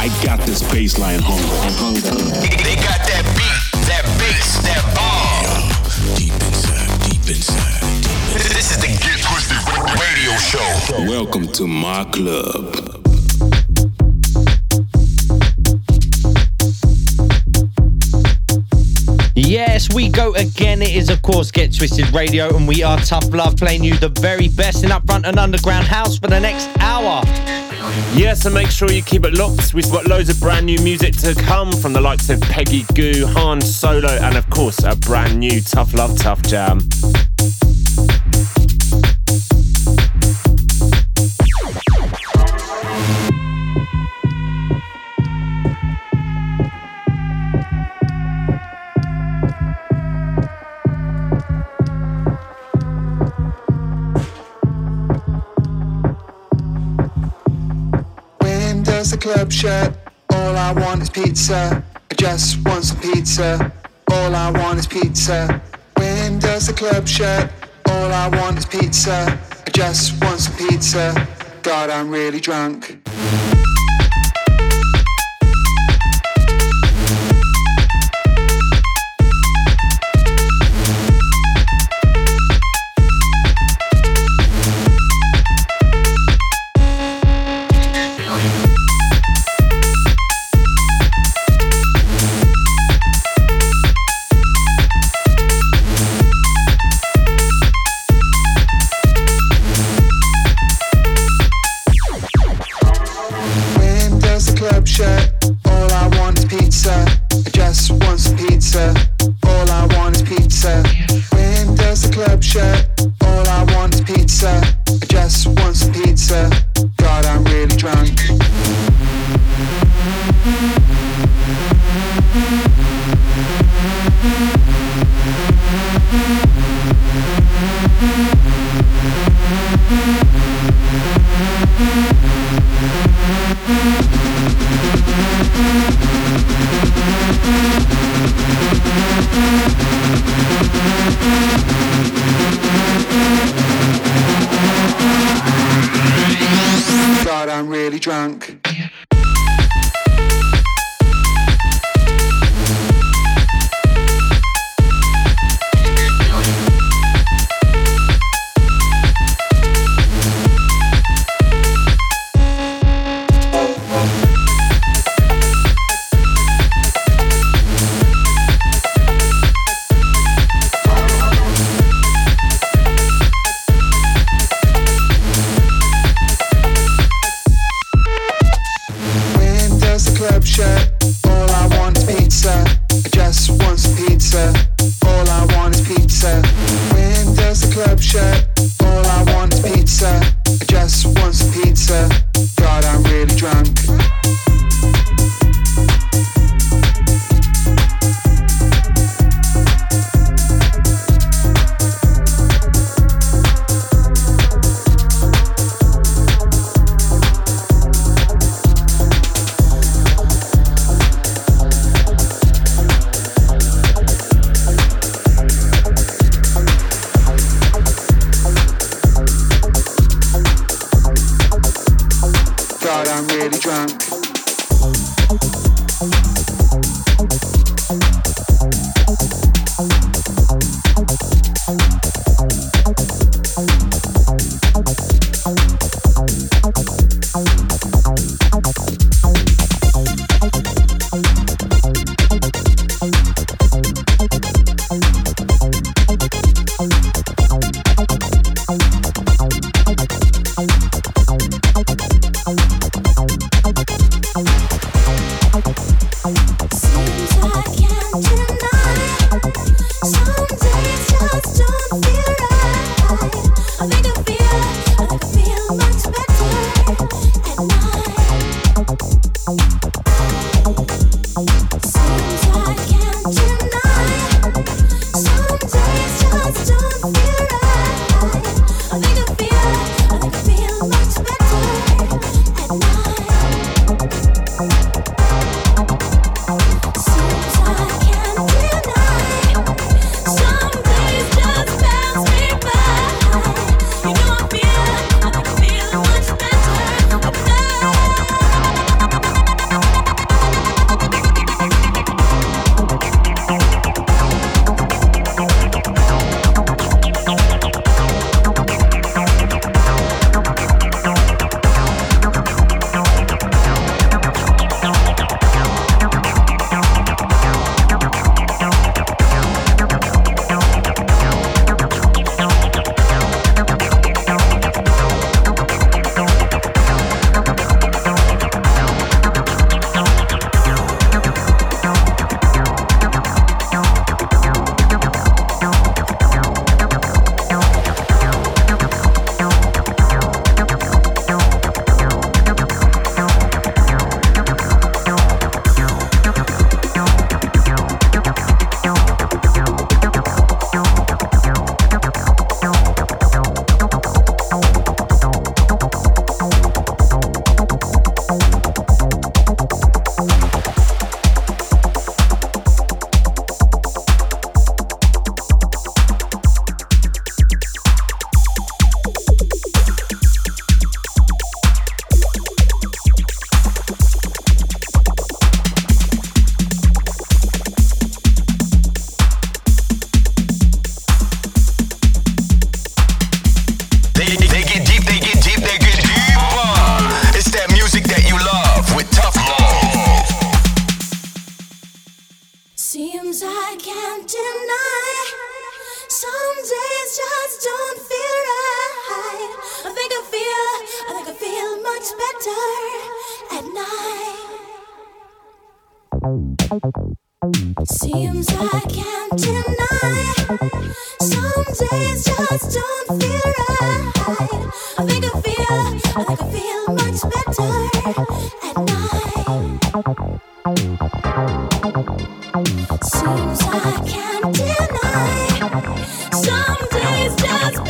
I got this baseline hunger. They got that beat, that bass, that bomb. Deep inside, deep inside, deep This is the Get Twisted Radio Show. Welcome to my club. Yes, we go again. It is, of course, Get Twisted Radio, and we are Tough Love playing you the very best in upfront and underground house for the next hour. Yes, and make sure you keep it locked. We've got loads of brand new music to come from the likes of Peggy Gou, Han Solo, and of course, a brand new Tough Love Tough Jam. Club shut? All I want is pizza. I just want some pizza. All I want is pizza. When does the club shut? All I want is pizza. I just want some pizza. God, I'm really drunk. Seems I can't deny. Some days just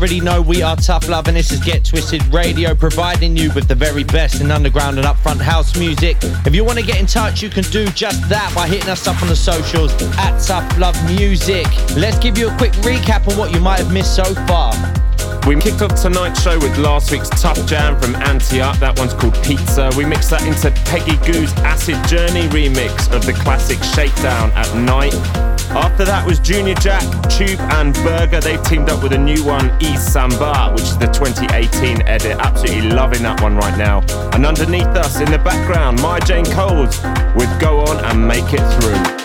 already know, we are Tough Love and this is Get Twisted Radio, providing you with the very best in underground and upfront house music. If you want to get in touch, you can do just that by hitting us up on the socials at Tough Love Music. Let's give you a quick recap on what you might have missed so far. We kicked off tonight's show with last week's Tough Jam from Anti Up. That one's called Pizza. We mixed that into Peggy Gou's Acid Journey remix of the classic Shakedown at Night. After that was Junior Jack, Tube and Berger. They've teamed up with a new one, E Samba, which is the 2018 edit. Absolutely loving that one right now. And underneath us in the background, Maya Jane Coles with Go On and Make It Through.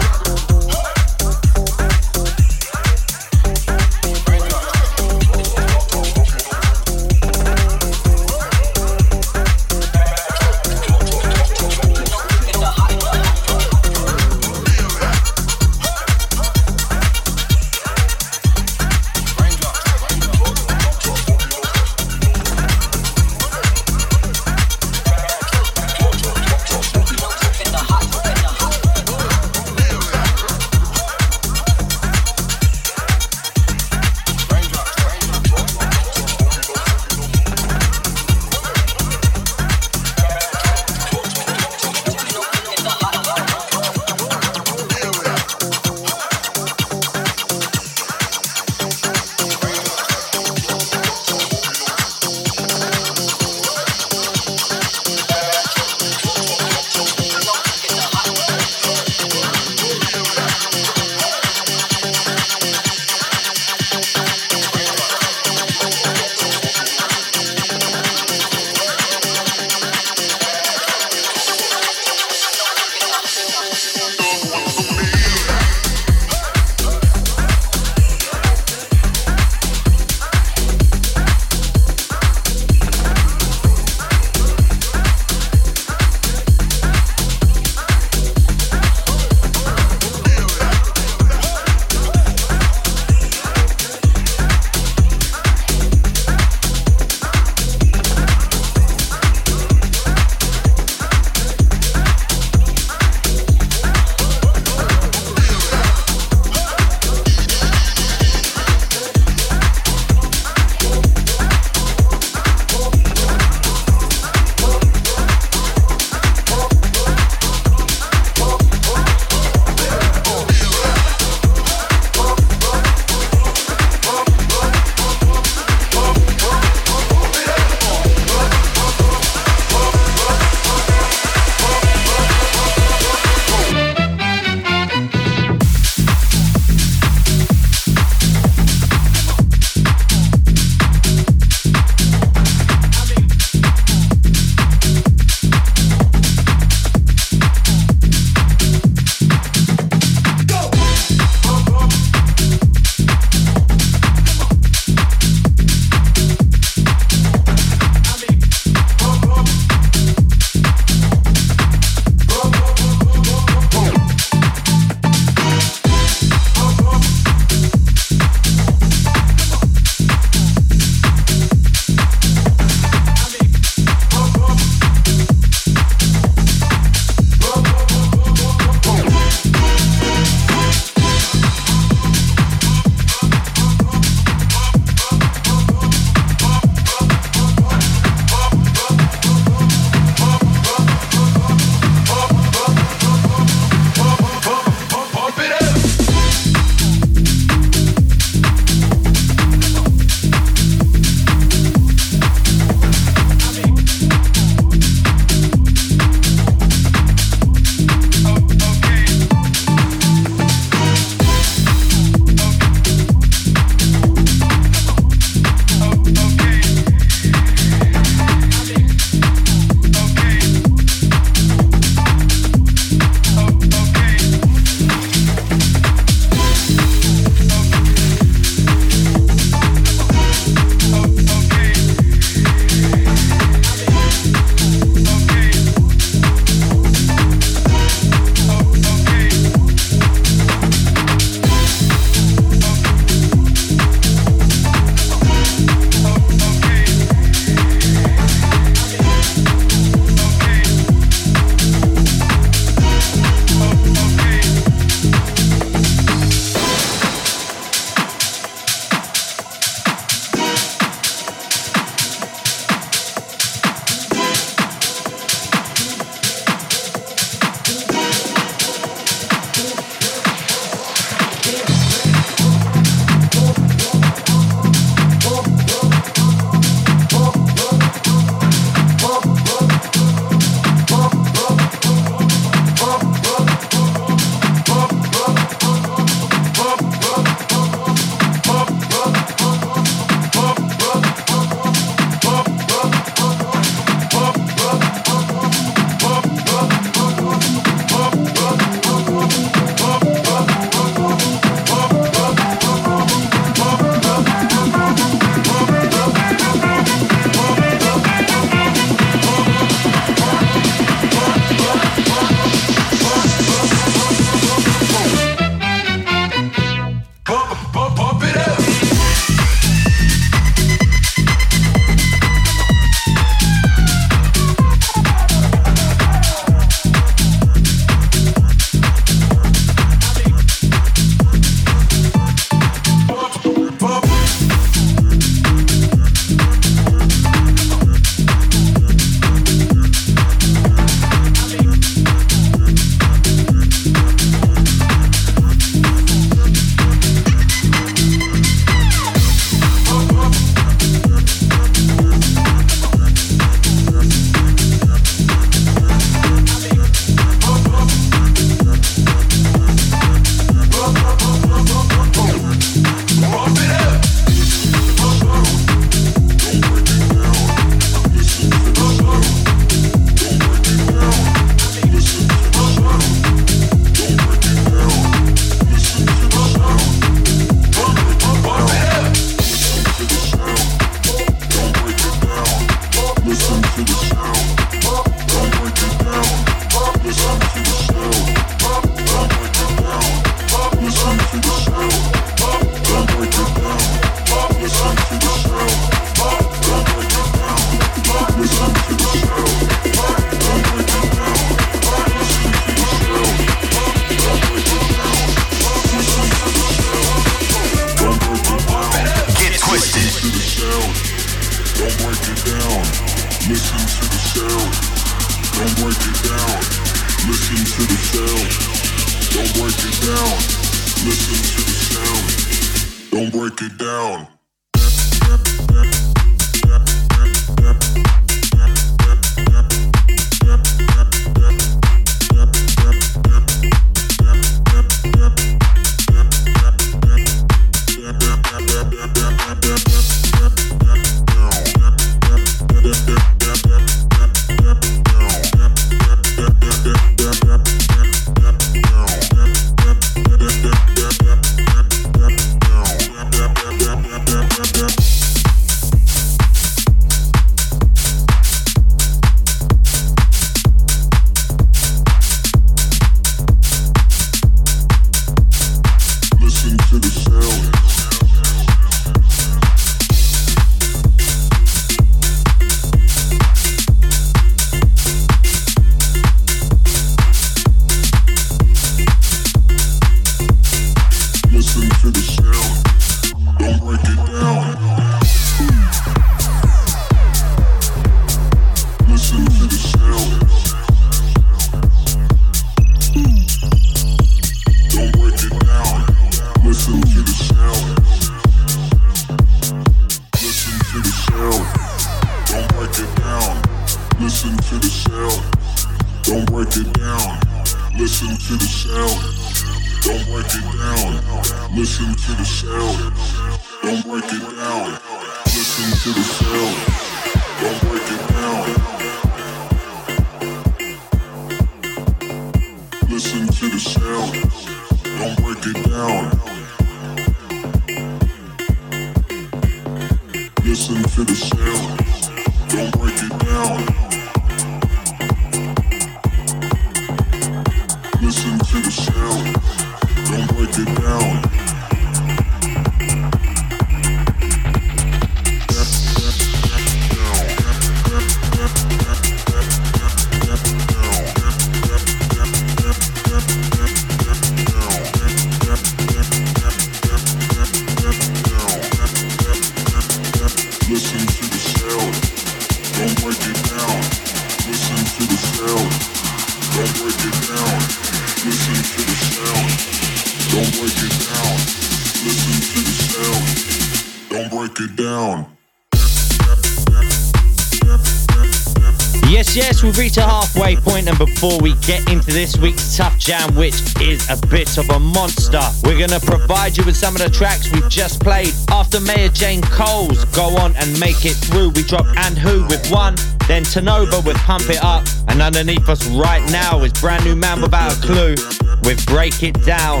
Before we get into this week's Tough Jam, which is a bit of a monster. We're going to provide you with some of the tracks we've just played. After Maya Jane Coles, Go On and Make It Through, we drop And Who with one, then Tanova with Pump It Up, and underneath us right now is brand new Man Without a Clue with Break It Down.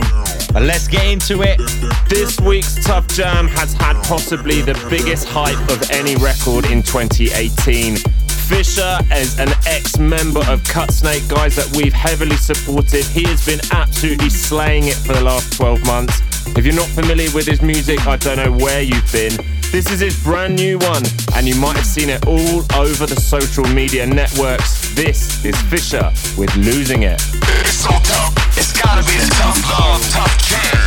But let's get into it. This week's Tough Jam has had possibly the biggest hype of any record in 2018. Fisher is an ex member of Cutsnake, guys that we've heavily supported. He has been absolutely slaying it for the last 12 months. If you're not familiar with his music, I don't know where you've been. This is his brand new one, and you might have seen it all over the social media networks. This is Fisher with Losing It. It's so tough, it's gotta be the tough love, tough jam.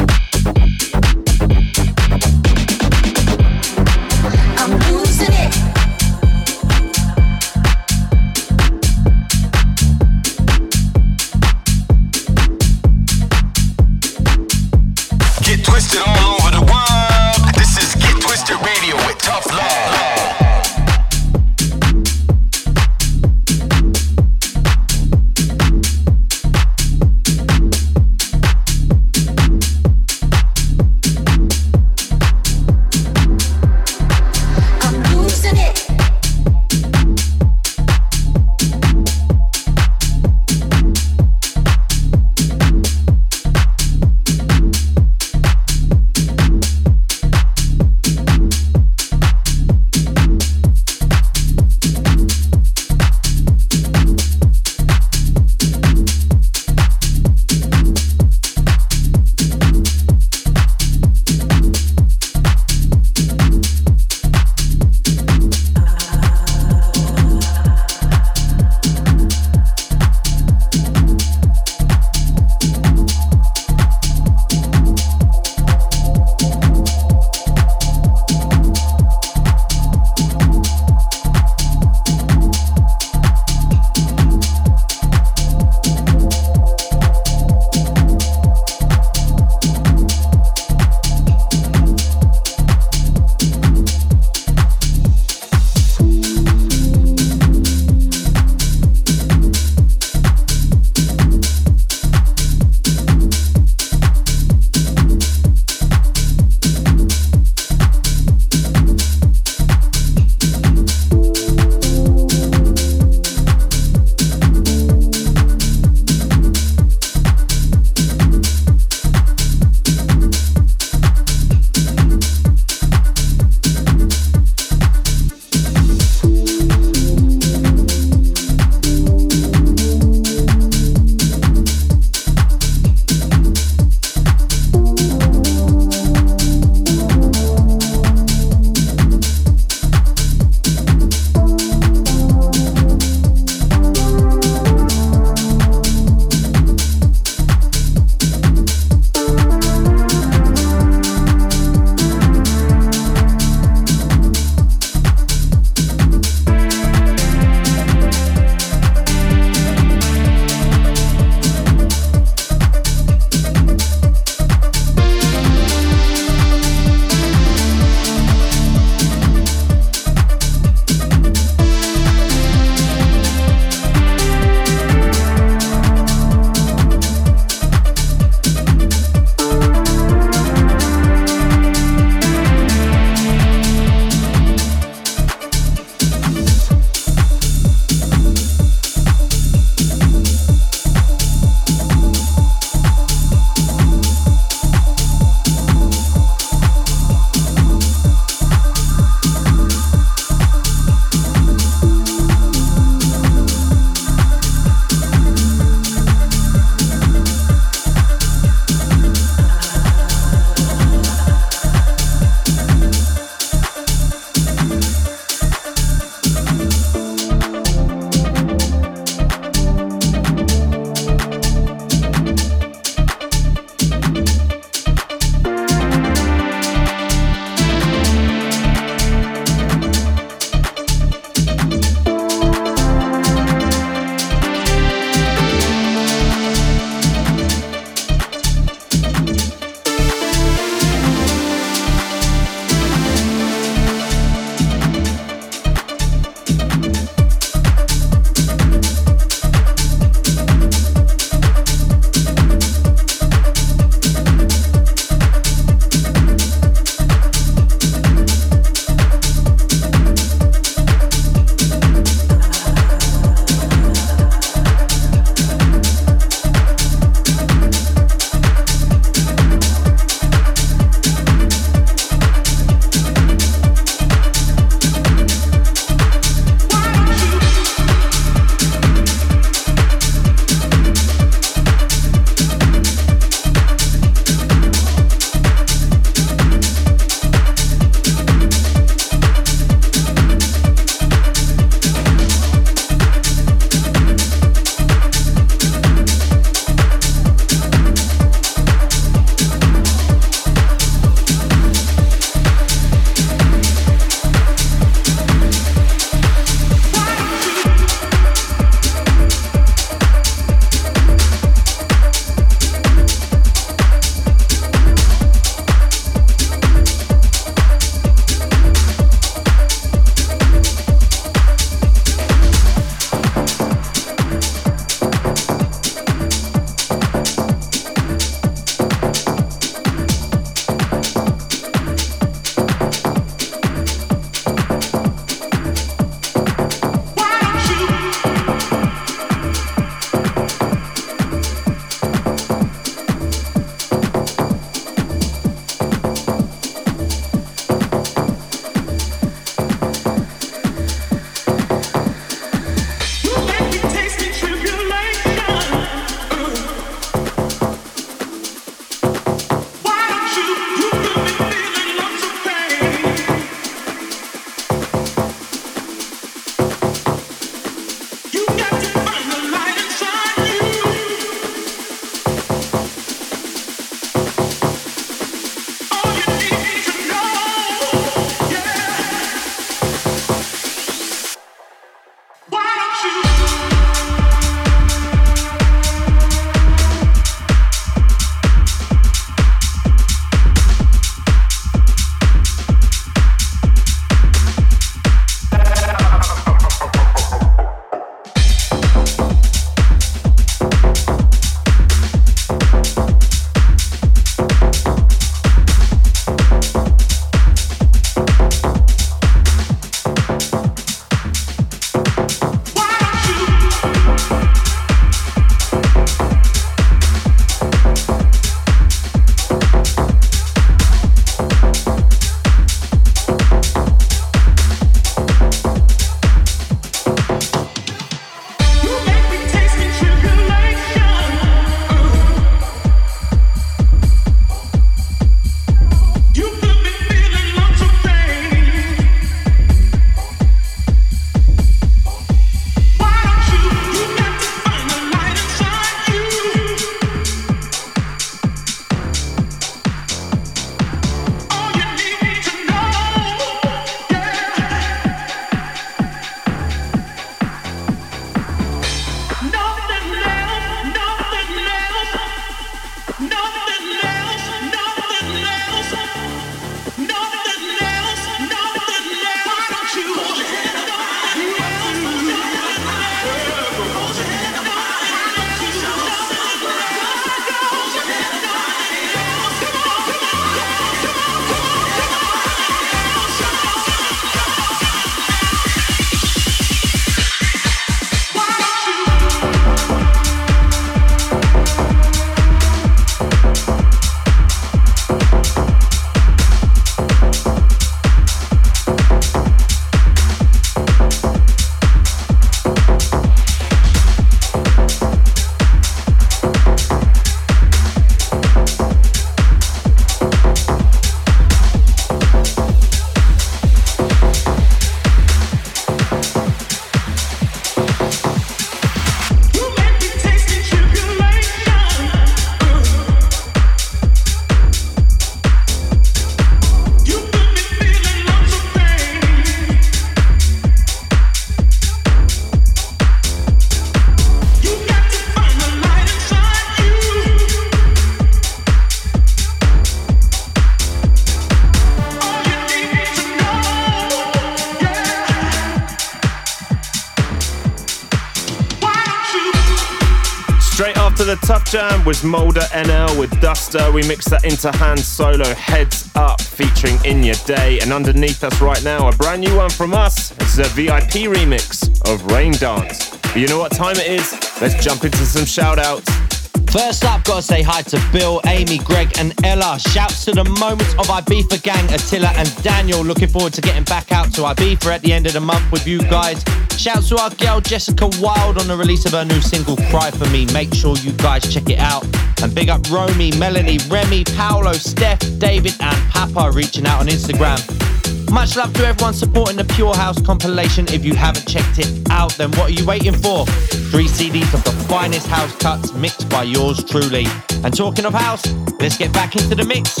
After the Tough Jam was Molder NL with Duster. We mixed that into Hans Solo Heads Up featuring In Your Day. And underneath us right now, a brand new one from us. It's a VIP remix of Rain Dance. But you know what time it is? Let's jump into some shout outs. First up, gotta say hi to Bill, Amy, Greg, and Ella. Shouts to the moments of Ibiza gang, Attila and Daniel. Looking forward to getting back out to Ibiza at the end of the month with you guys. Shouts to our girl Jessica Wild on the release of her new single Cry For Me. Make sure you guys check it out. And big up Romy, Melanie, Remy, Paolo, Steph, David, and Papa reaching out on Instagram. Much love to everyone supporting the Pure House compilation. If you haven't checked it out, then what are you waiting for? Three CDs of the finest house cuts mixed by yours truly. And talking of house, let's get back into the mix.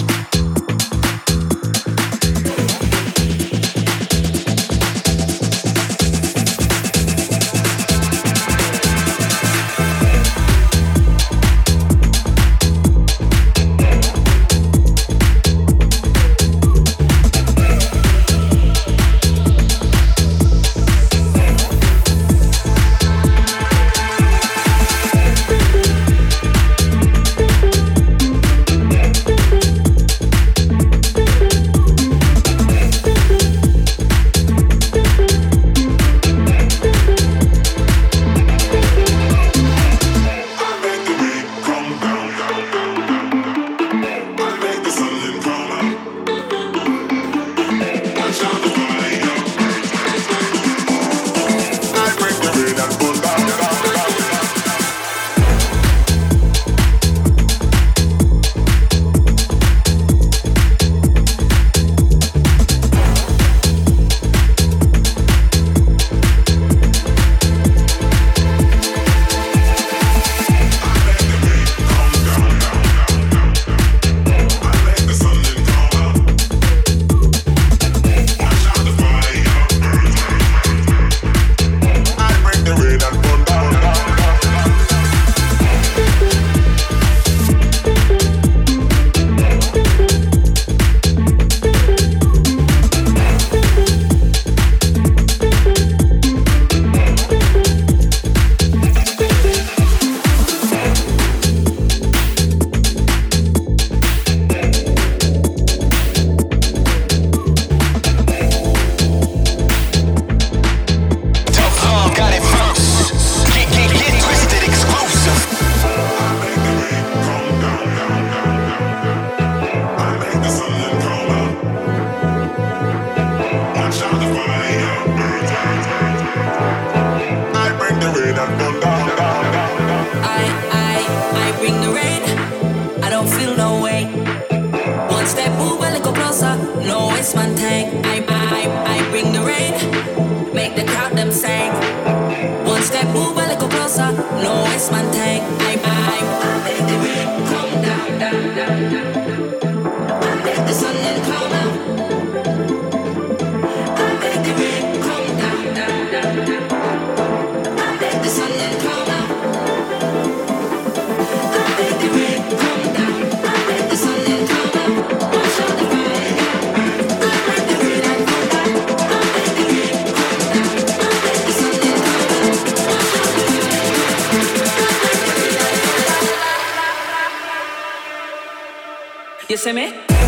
You see me?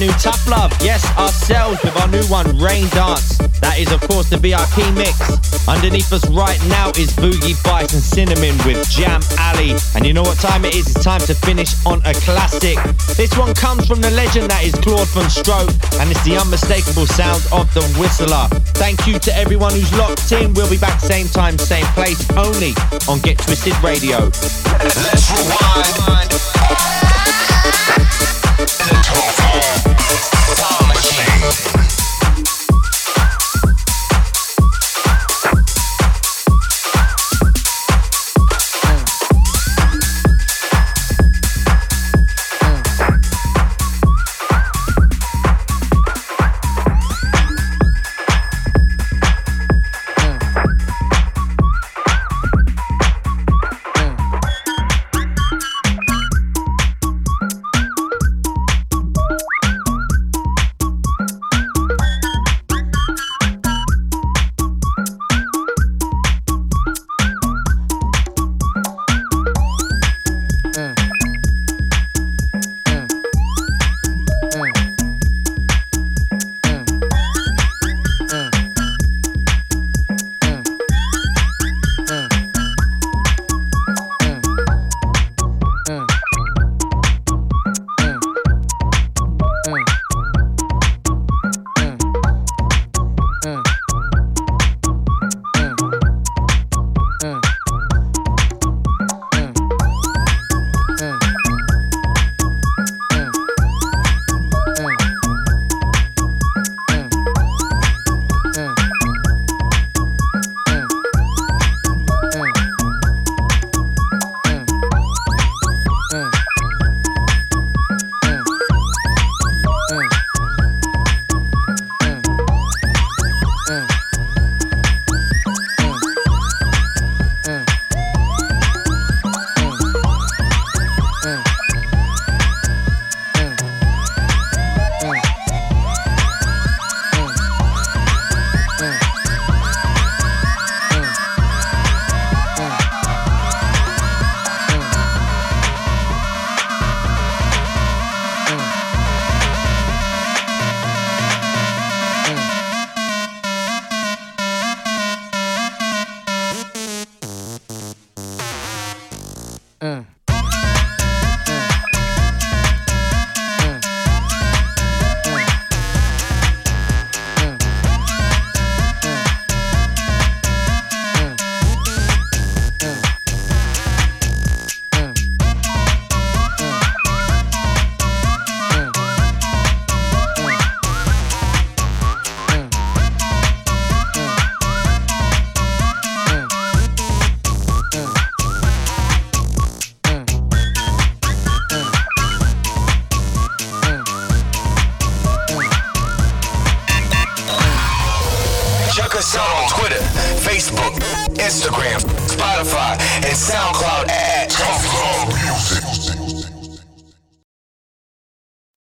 New Tough Love. Yes, ourselves with our new one, Rain Dance. That is, of course, the VIP mix. Underneath us right now is Boogie Bites and Cinnamon with Jam Alley. And you know what time it is? It's time to finish on a classic. This one comes from the legend that is Claude VonStroke, and it's the unmistakable sound of the Whistler. Thank you to everyone who's locked in. We'll be back same time, same place, only on Get Twisted Radio. Let's rewind.